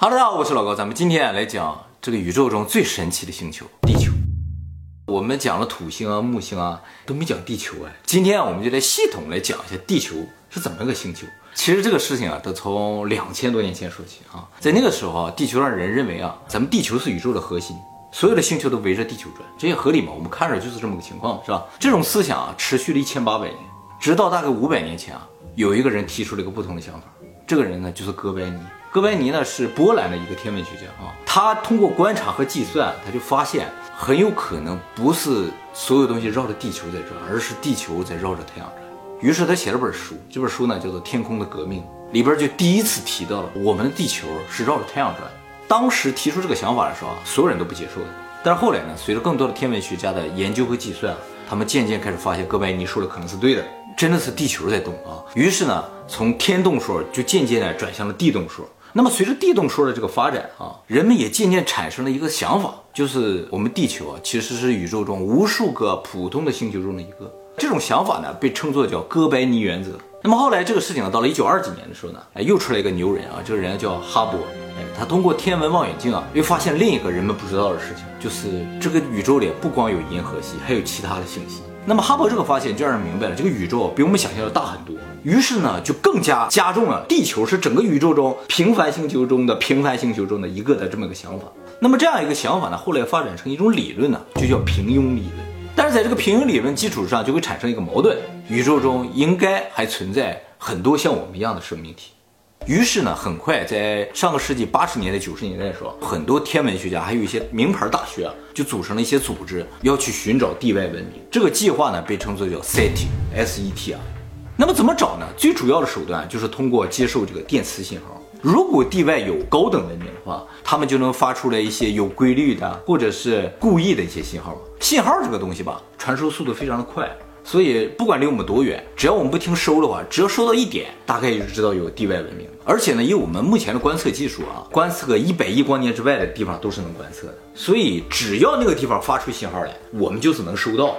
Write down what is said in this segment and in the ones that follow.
哈喽大家好，我是老高，咱们今天来讲这个宇宙中最神奇的星球——地球。我们讲了土星啊、木星啊，都没讲地球哎。今天啊我们就来系统来讲一下地球是怎么个星球。其实这个事情啊，得从两千多年前说起啊。在那个时候啊，地球上人认为啊，咱们地球是宇宙的核心，所有的星球都围着地球转，这也合理嘛？我们看着就是这么个情况，是吧？这种思想啊，持续了一千八百年，直到大概五百年前啊，有一个人提出了一个不同的想法。这个人呢，就是哥白尼。哥白尼呢是波兰的一个天文学家啊，他通过观察和计算，他就发现很有可能不是所有东西绕着地球在转，而是地球在绕着太阳转。于是他写了本书，这本书呢叫做《天空的革命》，里边就第一次提到了我们的地球是绕着太阳转。当时提出这个想法的时候啊，所有人都不接受的。但是后来呢，随着更多的天文学家的研究和计算，他们渐渐开始发现哥白尼说的可能是对的，真的是地球在动啊。于是呢，从天动说就渐渐的转向了地动说。那么随着地动说的这个发展啊，人们也渐渐产生了一个想法，就是我们地球啊其实是宇宙中无数个普通的星球中的一个。这种想法呢被称作叫哥白尼原则。那么后来这个事情呢，到了一九二几年的时候呢，哎又出来一个牛人啊，这个人叫哈勃，哎他通过天文望远镜啊又发现另一个人们不知道的事情，就是这个宇宙里不光有银河系，还有其他的星系。那么哈勃这个发现就让人明白了，这个宇宙比我们想象的大很多。于是呢，就更加加重了地球是整个宇宙中平凡星球中的平凡星球中的一个的这么个想法。那么这样一个想法呢，后来发展成一种理论呢，就叫平庸理论。但是在这个平庸理论基础上，就会产生一个矛盾：宇宙中应该还存在很多像我们一样的生命体。于是呢，很快在上个世纪八十年代、九十年代的时候，很多天文学家还有一些名牌大学啊，就组成了一些组织，要去寻找地外文明。这个计划呢，被称作叫 SET，SET 啊。那么怎么找呢？最主要的手段就是通过接受这个电磁信号。如果地外有高等文明的话，他们就能发出来一些有规律的或者是故意的一些信号。信号这个东西吧，传输速度非常的快。所以不管离我们多远，只要我们不听收的话，只要收到一点，大概就知道有地外文明。而且呢，以我们目前的观测技术啊，观测个一百亿光年之外的地方都是能观测的。所以只要那个地方发出信号来，我们就是能收到。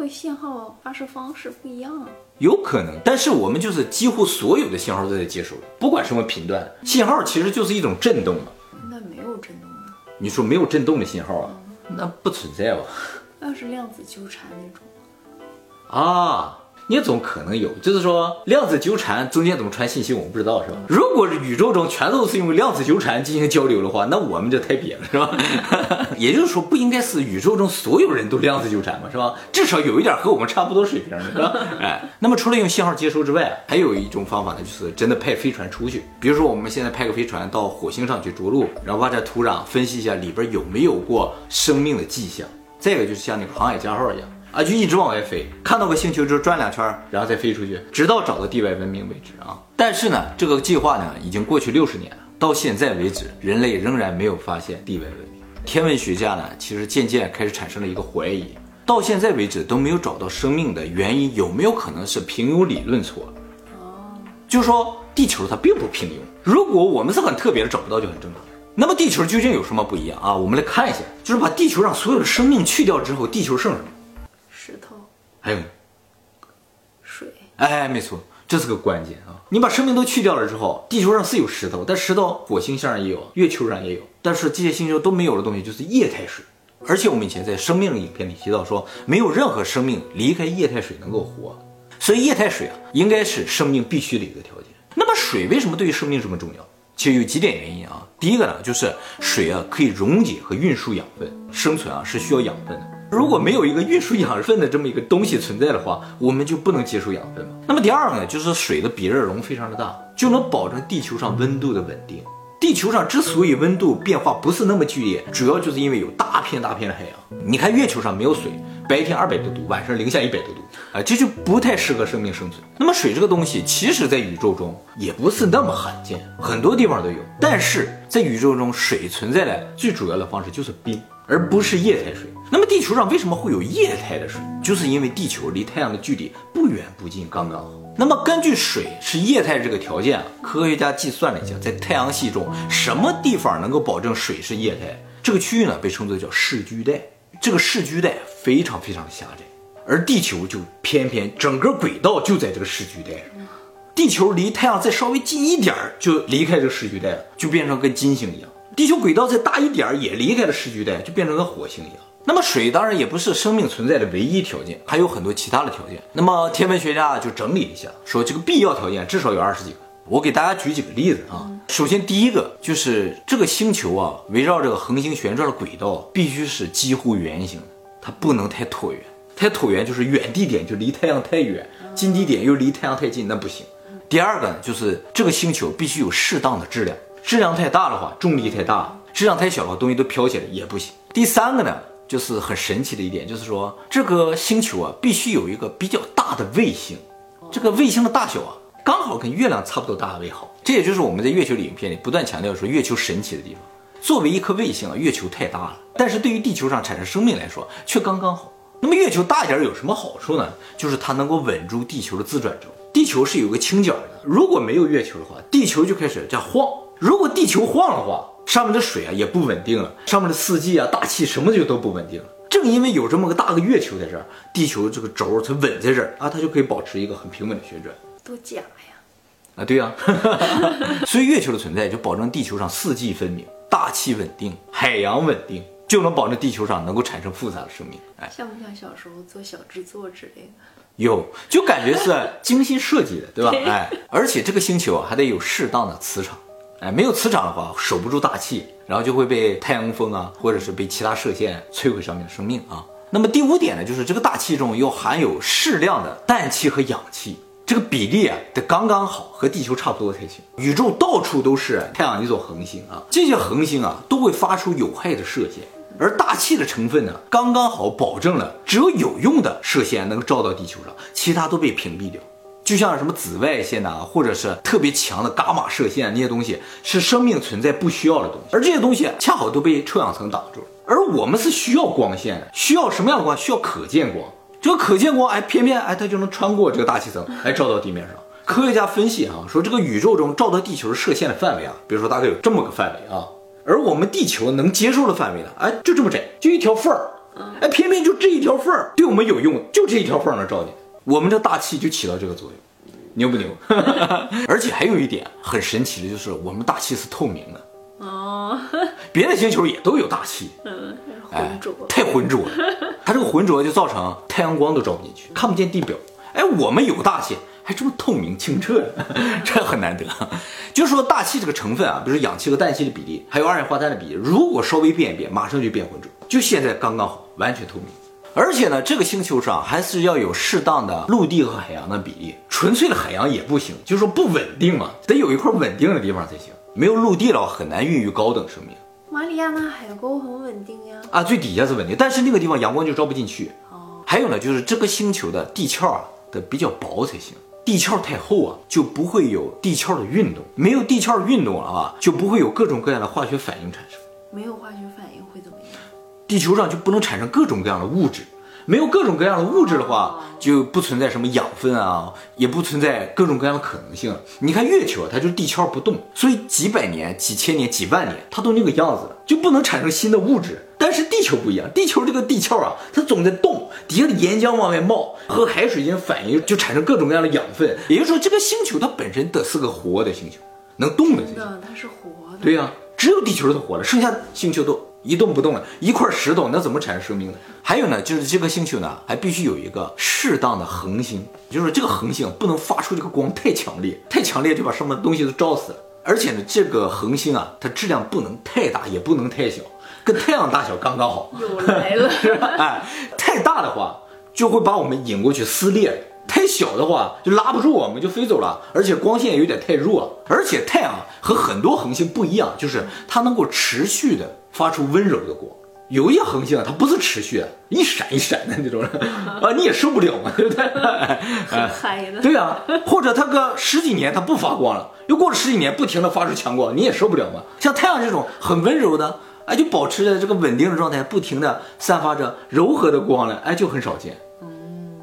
会信号发射方式不一样啊？有可能，但是我们就是几乎所有的信号都在接收，不管什么频段，信号其实就是一种震动嘛。那没有震动的。你说没有震动的信号啊？那不存在吧？那是量子纠缠那种。啊，那种可能有，就是说量子纠缠中间怎么传信息，我们不知道是吧？如果是宇宙中全都是用量子纠缠进行交流的话，那我们就太瘪了是吧？也就是说，不应该是宇宙中所有人都量子纠缠嘛，是吧？至少有一点和我们差不多水平的是吧？哎，那么除了用信号接收之外，还有一种方法呢，就是真的派飞船出去。比如说我们现在派个飞船到火星上去着陆，然后挖点土壤分析一下里边有没有过生命的迹象。再一个就是像那个航海家号一样。啊，就一直往外飞，看到个星球之后转两圈，然后再飞出去，直到找到地外文明为止啊！但是呢，这个计划呢已经过去六十年了，到现在为止，人类仍然没有发现地外文明。天文学家呢，其实渐渐开始产生了一个怀疑，到现在为止都没有找到生命的原因，有没有可能是平庸理论错了？哦，就是说地球它并不平庸，如果我们是很特别的，找不到就很正常。那么地球究竟有什么不一样啊？我们来看一下，就是把地球上所有的生命去掉之后，地球剩什么？还有水，哎，没错，这是个关键啊！你把生命都去掉了之后，地球上是有石头，但石头火星上也有，月球上也有，但是这些星球都没有的东西就是液态水。而且我们以前在生命影片里提到说，没有任何生命离开液态水能够活，所以液态水啊，应该是生命必须的一个条件。那么水为什么对于生命这么重要？其实有几点原因啊。第一个呢，就是水啊可以溶解和运输养分，生存啊是需要养分的。如果没有一个运输养分的这么一个东西存在的话，我们就不能接受养分嘛。那么第二个呢，就是水的比热容非常的大，就能保证地球上温度的稳定。地球上之所以温度变化不是那么剧烈，主要就是因为有大片大片的海洋。你看月球上没有水，白天二百多度，晚上零下一百多度，啊，这就不太适合生命生存。那么水这个东西，其实在宇宙中也不是那么罕见，很多地方都有。但是在宇宙中，水存在的最主要的方式就是冰。而不是液态水。那么地球上为什么会有液态的水？就是因为地球离太阳的距离不远不近，刚刚好。那么根据水是液态这个条件啊，科学家计算了一下，在太阳系中什么地方能够保证水是液态？这个区域呢被称作叫视居带。这个视居带非常非常的狭窄，而地球就偏偏整个轨道就在这个视居带上。地球离太阳再稍微近一点儿，就离开这个视距带了，就变成跟金星一样。地球轨道再大一点儿，也离开了视距带，就变成跟火星一样。那么水当然也不是生命存在的唯一条件，还有很多其他的条件。那么天文学家就整理一下，说这个必要条件至少有二十几个。我给大家举几个例子啊。首先第一个就是这个星球啊，围绕这个恒星旋转的轨道必须是几乎圆形的，它不能太椭圆。太椭圆就是远地点就离太阳太远，近地点又离太阳太近，那不行。第二个呢，就是这个星球必须有适当的质量，质量太大的话，重力太大；质量太小的话，东西都飘起来也不行。第三个呢，就是很神奇的一点，就是说这个星球啊，必须有一个比较大的卫星，这个卫星的大小啊，刚好跟月亮差不多大为好。这也就是我们在月球的影片里不断强调说月球神奇的地方。作为一颗卫星啊，月球太大了，但是对于地球上产生生命来说却刚刚好。那么月球大一点有什么好处呢？就是它能够稳住地球的自转轴。地球是有个倾角的，如果没有月球的话，地球就开始在晃。如果地球晃的话，上面的水啊也不稳定了，上面的四季啊、大气什么就都不稳定了。正因为有这么个大个月球在这儿，地球这个轴才稳在这儿啊，它就可以保持一个很平稳的旋转。多假呀！啊，对呀，所以月球的存在就保证地球上四季分明、大气稳定、海洋稳定。就能保证地球上能够产生复杂的生命，哎，像不像小时候做小制作之类的？有，就感觉是 精心设计的，对吧？哎，而且这个星球啊还得有适当的磁场，哎，没有磁场的话守不住大气，然后就会被太阳风啊，或者是被其他射线摧毁上面的生命啊。那么第五点呢，就是这个大气中要含有适量的氮气和氧气。这个比例啊得刚刚好，和地球差不多才行。宇宙到处都是太阳一座恒星啊，这些恒星啊都会发出有害的射线，而大气的成分呢刚刚好保证了只有有用的射线能够照到地球上，其他都被屏蔽掉。就像什么紫外线呐，或者是特别强的伽马射线那些东西，是生命存在不需要的东西，而这些东西恰好都被臭氧层挡住了。而我们是需要光线的，需要什么样的光？需要可见光。这个可见光，哎，偏偏哎，它就能穿过这个大气层，哎，照到地面上。科学家分析啊，说这个宇宙中照到地球射线的范围啊，比如说大概有这么个范围啊，而我们地球能接受的范围呢，哎，就这么窄，就一条缝儿，哎，偏偏就这一条缝儿对我们有用，就这一条缝儿能照见，我们这大气就起到这个作用，牛不牛？而且还有一点很神奇的就是，我们大气是透明的。哦，别的星球也都有大气，嗯，浑浊，太浑浊了。它这个浑浊就造成太阳光都照不进去，看不见地表。哎，我们有大气，还这么透明清澈，这很难得。就是说大气这个成分啊，比如说氧气和氮气的比例，还有二氧化碳的比例，如果稍微变一变，马上就变浑浊。就现在刚刚好，完全透明。而且呢，这个星球上还是要有适当的陆地和海洋的比例，纯粹的海洋也不行，就是说不稳定嘛，得有一块稳定的地方才行。没有陆地了，很难孕育高等生命。马里亚纳海沟很稳定呀。啊，最底下是稳定，但是那个地方阳光就照不进去。哦。还有呢，就是这个星球的地壳啊得比较薄才行，地壳太厚啊就不会有地壳的运动，没有地壳运动了啊就不会有各种各样的化学反应产生。没有化学反应？地球上就不能产生各种各样的物质。没有各种各样的物质的话，就不存在什么养分啊，也不存在各种各样的可能性。你看月球，它就是地壳不动，所以几百年、几千年、几万年，它都那个样子了，就不能产生新的物质。但是地球不一样，地球这个地壳啊，它总在动，底下的岩浆往外冒，和海水进行反应，就产生各种各样的养分。也就是说，这个星球它本身得是个活的星球，能动的星球。它是活的。对呀，只有地球是活的，剩下星球都。一动不动的，一块石头，那怎么产生生命呢？还有呢，就是这颗星球呢，还必须有一个适当的恒星，就是这个恒星不能发出这个光太强烈，太强烈就把上面的东西都照死了。而且呢，这个恒星啊，它质量不能太大，也不能太小，跟太阳大小刚刚好。又来了，是吧？哎，太大的话就会把我们引过去撕裂。太小的话就拉不住，我们就飞走了，而且光线有点太弱，而且太阳和很多恒星不一样，就是它能够持续的发出温柔的光。有一些恒星啊，它不是持续的，一闪一闪的那种啊，你也受不了嘛，对不对？很嗨的。对啊，或者它个十几年它不发光了，又过了十几年不停的发出强光，你也受不了嘛。像太阳这种很温柔的，哎，就保持着这个稳定的状态，不停的散发着柔和的光了，哎，就很少见。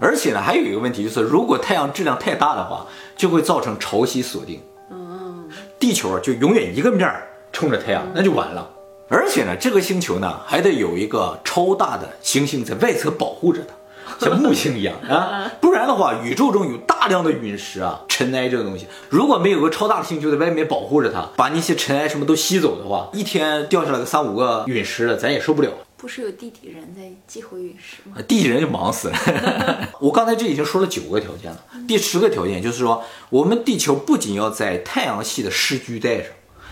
而且呢，还有一个问题就是，如果太阳质量太大的话，就会造成潮汐锁定。嗯，地球就永远一个面儿冲着太阳，那就完了。而且呢，这个星球呢，还得有一个超大的行星在外侧保护着它。像木星一样啊。不然的话，宇宙中有大量的陨石啊、尘埃这个东西，如果没有个超大的星球在外面保护着它，把那些尘埃什么都吸走的话，一天掉下来个三五个陨石了，咱也受不了。不是有地底人在击毁陨石吗？地底人就忙死了。我刚才这已经说了九个条件了，第十个条件就是说，我们地球不仅要在太阳系的视距带上，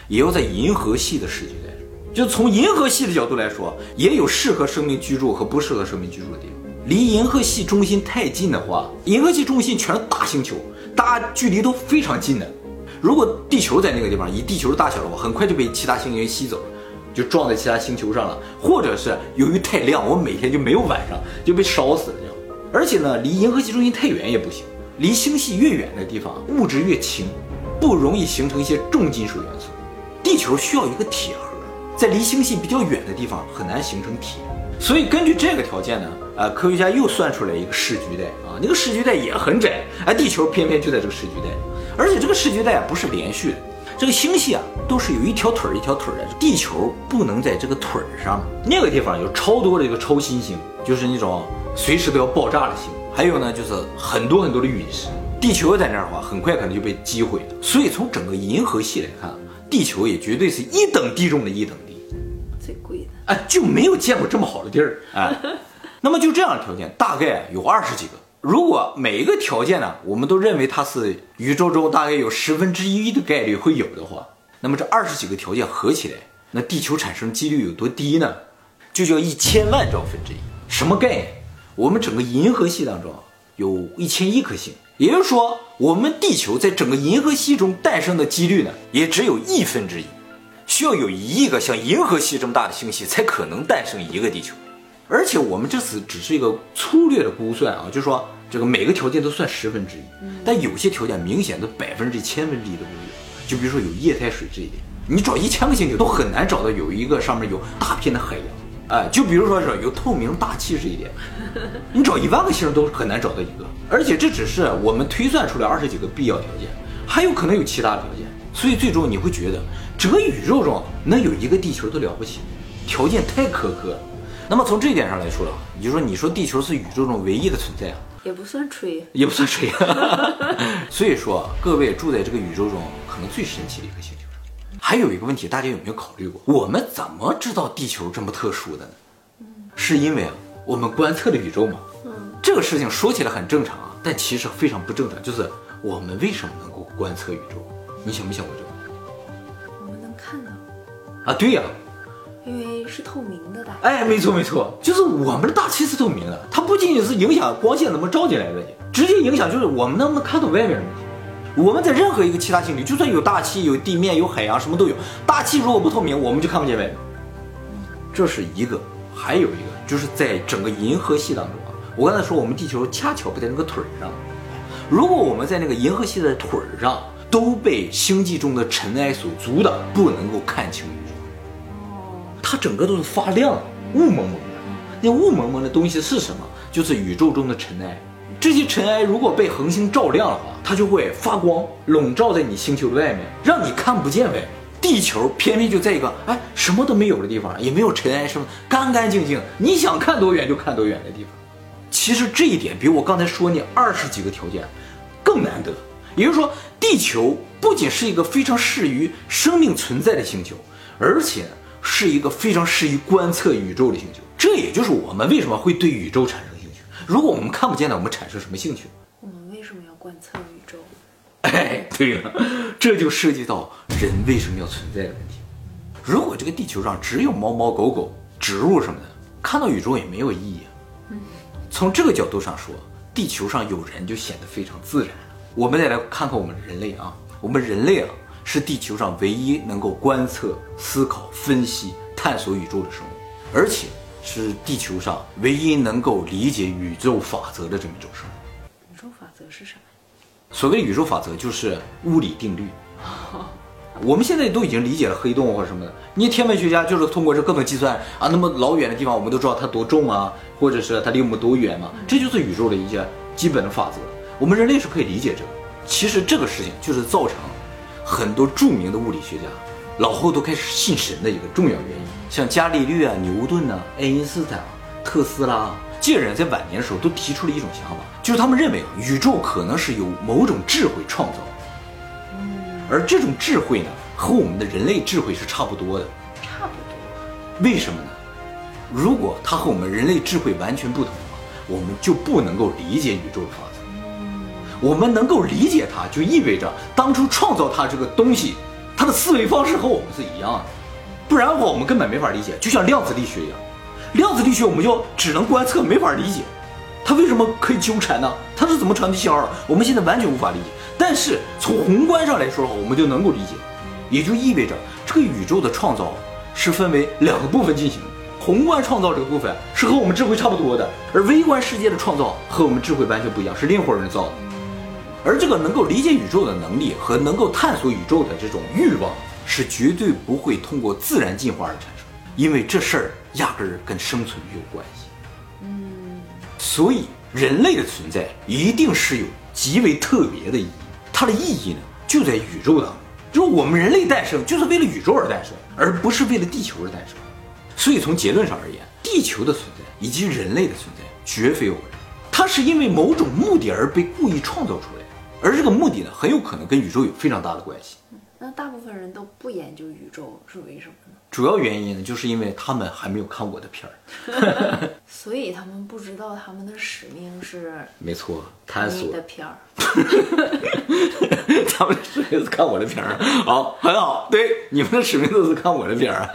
也要在银河系的视距带上。就从银河系的角度来说，也有适合生命居住和不适合生命居住的地方。离银河系中心太近的话，银河系中心全是大星球，大家距离都非常近的。如果地球在那个地方，以地球的大小的话，很快就被其他星云吸走了。就撞在其他星球上了，或者是由于太亮，我每天就没有晚上就被烧死了这样。而且呢，离银河系中心太远也不行，离星系越远的地方物质越轻，不容易形成一些重金属元素。地球需要一个铁盒，在离星系比较远的地方很难形成铁。所以根据这个条件呢，呃，科学家又算出来一个视距带啊，那个视距带也很窄，哎，地球偏偏就在这个视距带，而且这个视距带不是连续的。这个星系啊，都是有一条腿儿一条腿儿的。地球不能在这个腿儿上，那个地方有超多的这个超新星，就是那种随时都要爆炸的星。还有呢，就是很多很多的陨石。地球在那儿的话，很快可能就被击毁了。所以从整个银河系来看，地球也绝对是一等地中的一等，哎，就没有见过这么好的地儿 哎。那么就这样的条件，大概有二十几个。如果每一个条件呢，我们都认为它是宇宙中大概有十分之一的概率会有的话，那么这二十几个条件合起来，那地球产生几率有多低呢？就叫一千万兆分之一。什么概念？我们整个银河系当中有一千亿颗星，也就是说，我们地球在整个银河系中诞生的几率呢，也只有亿分之一。需要有一亿个像银河系这么大的星系，才可能诞生一个地球。而且我们这次只是一个粗略的估算啊，就是说这个每个条件都算十分之一，但有些条件明显的百分之一、千分之一都没有。就比如说有液态水这一点，你找一千个星球都很难找到有一个上面有大片的海洋。哎，就比如说是有透明大气这一点，你找一万个星都很难找到一个。而且这只是我们推算出来二十几个必要条件，还有可能有其他条件。所以最终你会觉得整个宇宙中能有一个地球都了不起，条件太苛刻了。那么从这一点上来说了，也就是说，你说地球是宇宙中唯一的存在啊，也不算吹，也不算吹。所以说，各位住在这个宇宙中可能最神奇的一个星球上，还有一个问题，大家有没有考虑过？我们怎么知道地球这么特殊的呢？是因为啊我们观测的宇宙嘛？嗯，这个事情说起来很正常啊，但其实非常不正常。就是我们为什么能够观测宇宙？你想没想过这个？啊？对呀。因为是透明的吧，哎，没错没错，就是我们的大气是透明的，它不仅仅是影响光线怎么照进来的问题，直接影响就是我们能不能看到外面的问题。我们在任何一个其他星球，就算有大气、有地面、有海洋，什么都有，大气如果不透明，我们就看不见外面。这是一个，还有一个就是在整个银河系当中啊，我刚才说我们地球恰巧不在那个腿上，如果我们在那个银河系的腿上都被星际中的尘埃所阻挡，不能够看清宇宙。它整个都是发亮，雾蒙蒙的。那雾蒙蒙的东西是什么？就是宇宙中的尘埃。这些尘埃如果被恒星照亮的话，它就会发光，笼罩在你星球的外面，让你看不见外面。地球偏偏就在一个哎什么都没有的地方，也没有尘埃，什么干干净净，你想看多远就看多远的地方。其实这一点比我刚才说那二十几个条件更难得。也就是说，地球不仅是一个非常适于生命存在的星球，而且。是一个非常适于观测宇宙的星球，这也就是我们为什么会对宇宙产生兴趣。如果我们看不见呢，我们产生什么兴趣？我们为什么要观测宇宙？哎，对了，这就涉及到人为什么要存在的问题。如果这个地球上只有猫猫狗狗、植物什么的，看到宇宙也没有意义。从这个角度上说，地球上有人就显得非常自然。我们再来看看我们人类啊，我们人类啊。是地球上唯一能够观测、思考、分析、探索宇宙的生物，而且是地球上唯一能够理解宇宙法则的这么一种生物。宇宙法则是什么？所谓宇宙法则就是物理定律。我们现在都已经理解了黑洞或者什么的，你天文学家就是通过这各种计算啊，那么老远的地方我们都知道它多重啊，或者是它离我们多远嘛，这就是宇宙的一些基本的法则。我们人类是可以理解这个。其实这个事情就是造成。很多著名的物理学家老后都开始信神的一个重要原因，像伽利略啊、牛顿啊、爱因斯坦啊、特斯拉，这些人在晚年的时候都提出了一种想法，就是他们认为宇宙可能是由某种智慧创造的，而这种智慧呢，和我们的人类智慧是差不多的。差不多。为什么呢？如果它和我们人类智慧完全不同的话，我们就不能够理解宇宙的法则。我们能够理解它，就意味着当初创造它这个东西，它的思维方式和我们是一样的。不然的话，我们根本没法理解。就像量子力学一样，量子力学我们就只能观测，没法理解。它为什么可以纠缠呢？它是怎么传递信号的？我们现在完全无法理解。但是从宏观上来说的话，我们就能够理解，也就意味着这个宇宙的创造是分为两个部分进行。宏观创造这个部分是和我们智慧差不多的，而微观世界的创造和我们智慧完全不一样，是另一伙人造的。而这个能够理解宇宙的能力和能够探索宇宙的这种欲望，是绝对不会通过自然进化而产生，因为这事儿压根儿跟生存没有关系。嗯所以人类的存在一定是有极为特别的意义，它的意义呢就在宇宙当中。就是我们人类诞生就是为了宇宙而诞生，而不是为了地球而诞生。所以从结论上而言，地球的存在以及人类的存在绝非偶然，它是因为某种目的而被故意创造出来的，而这个目的呢很有可能跟宇宙有非常大的关系。那大部分人都不研究宇宙是为什么呢？主要原因呢，就是因为他们还没有看我的片儿。所以他们不知道他们的使命是没错，探你索的片儿。他们的使命是看我的片儿。好，很好，对，你们的使命都是看我的片儿啊。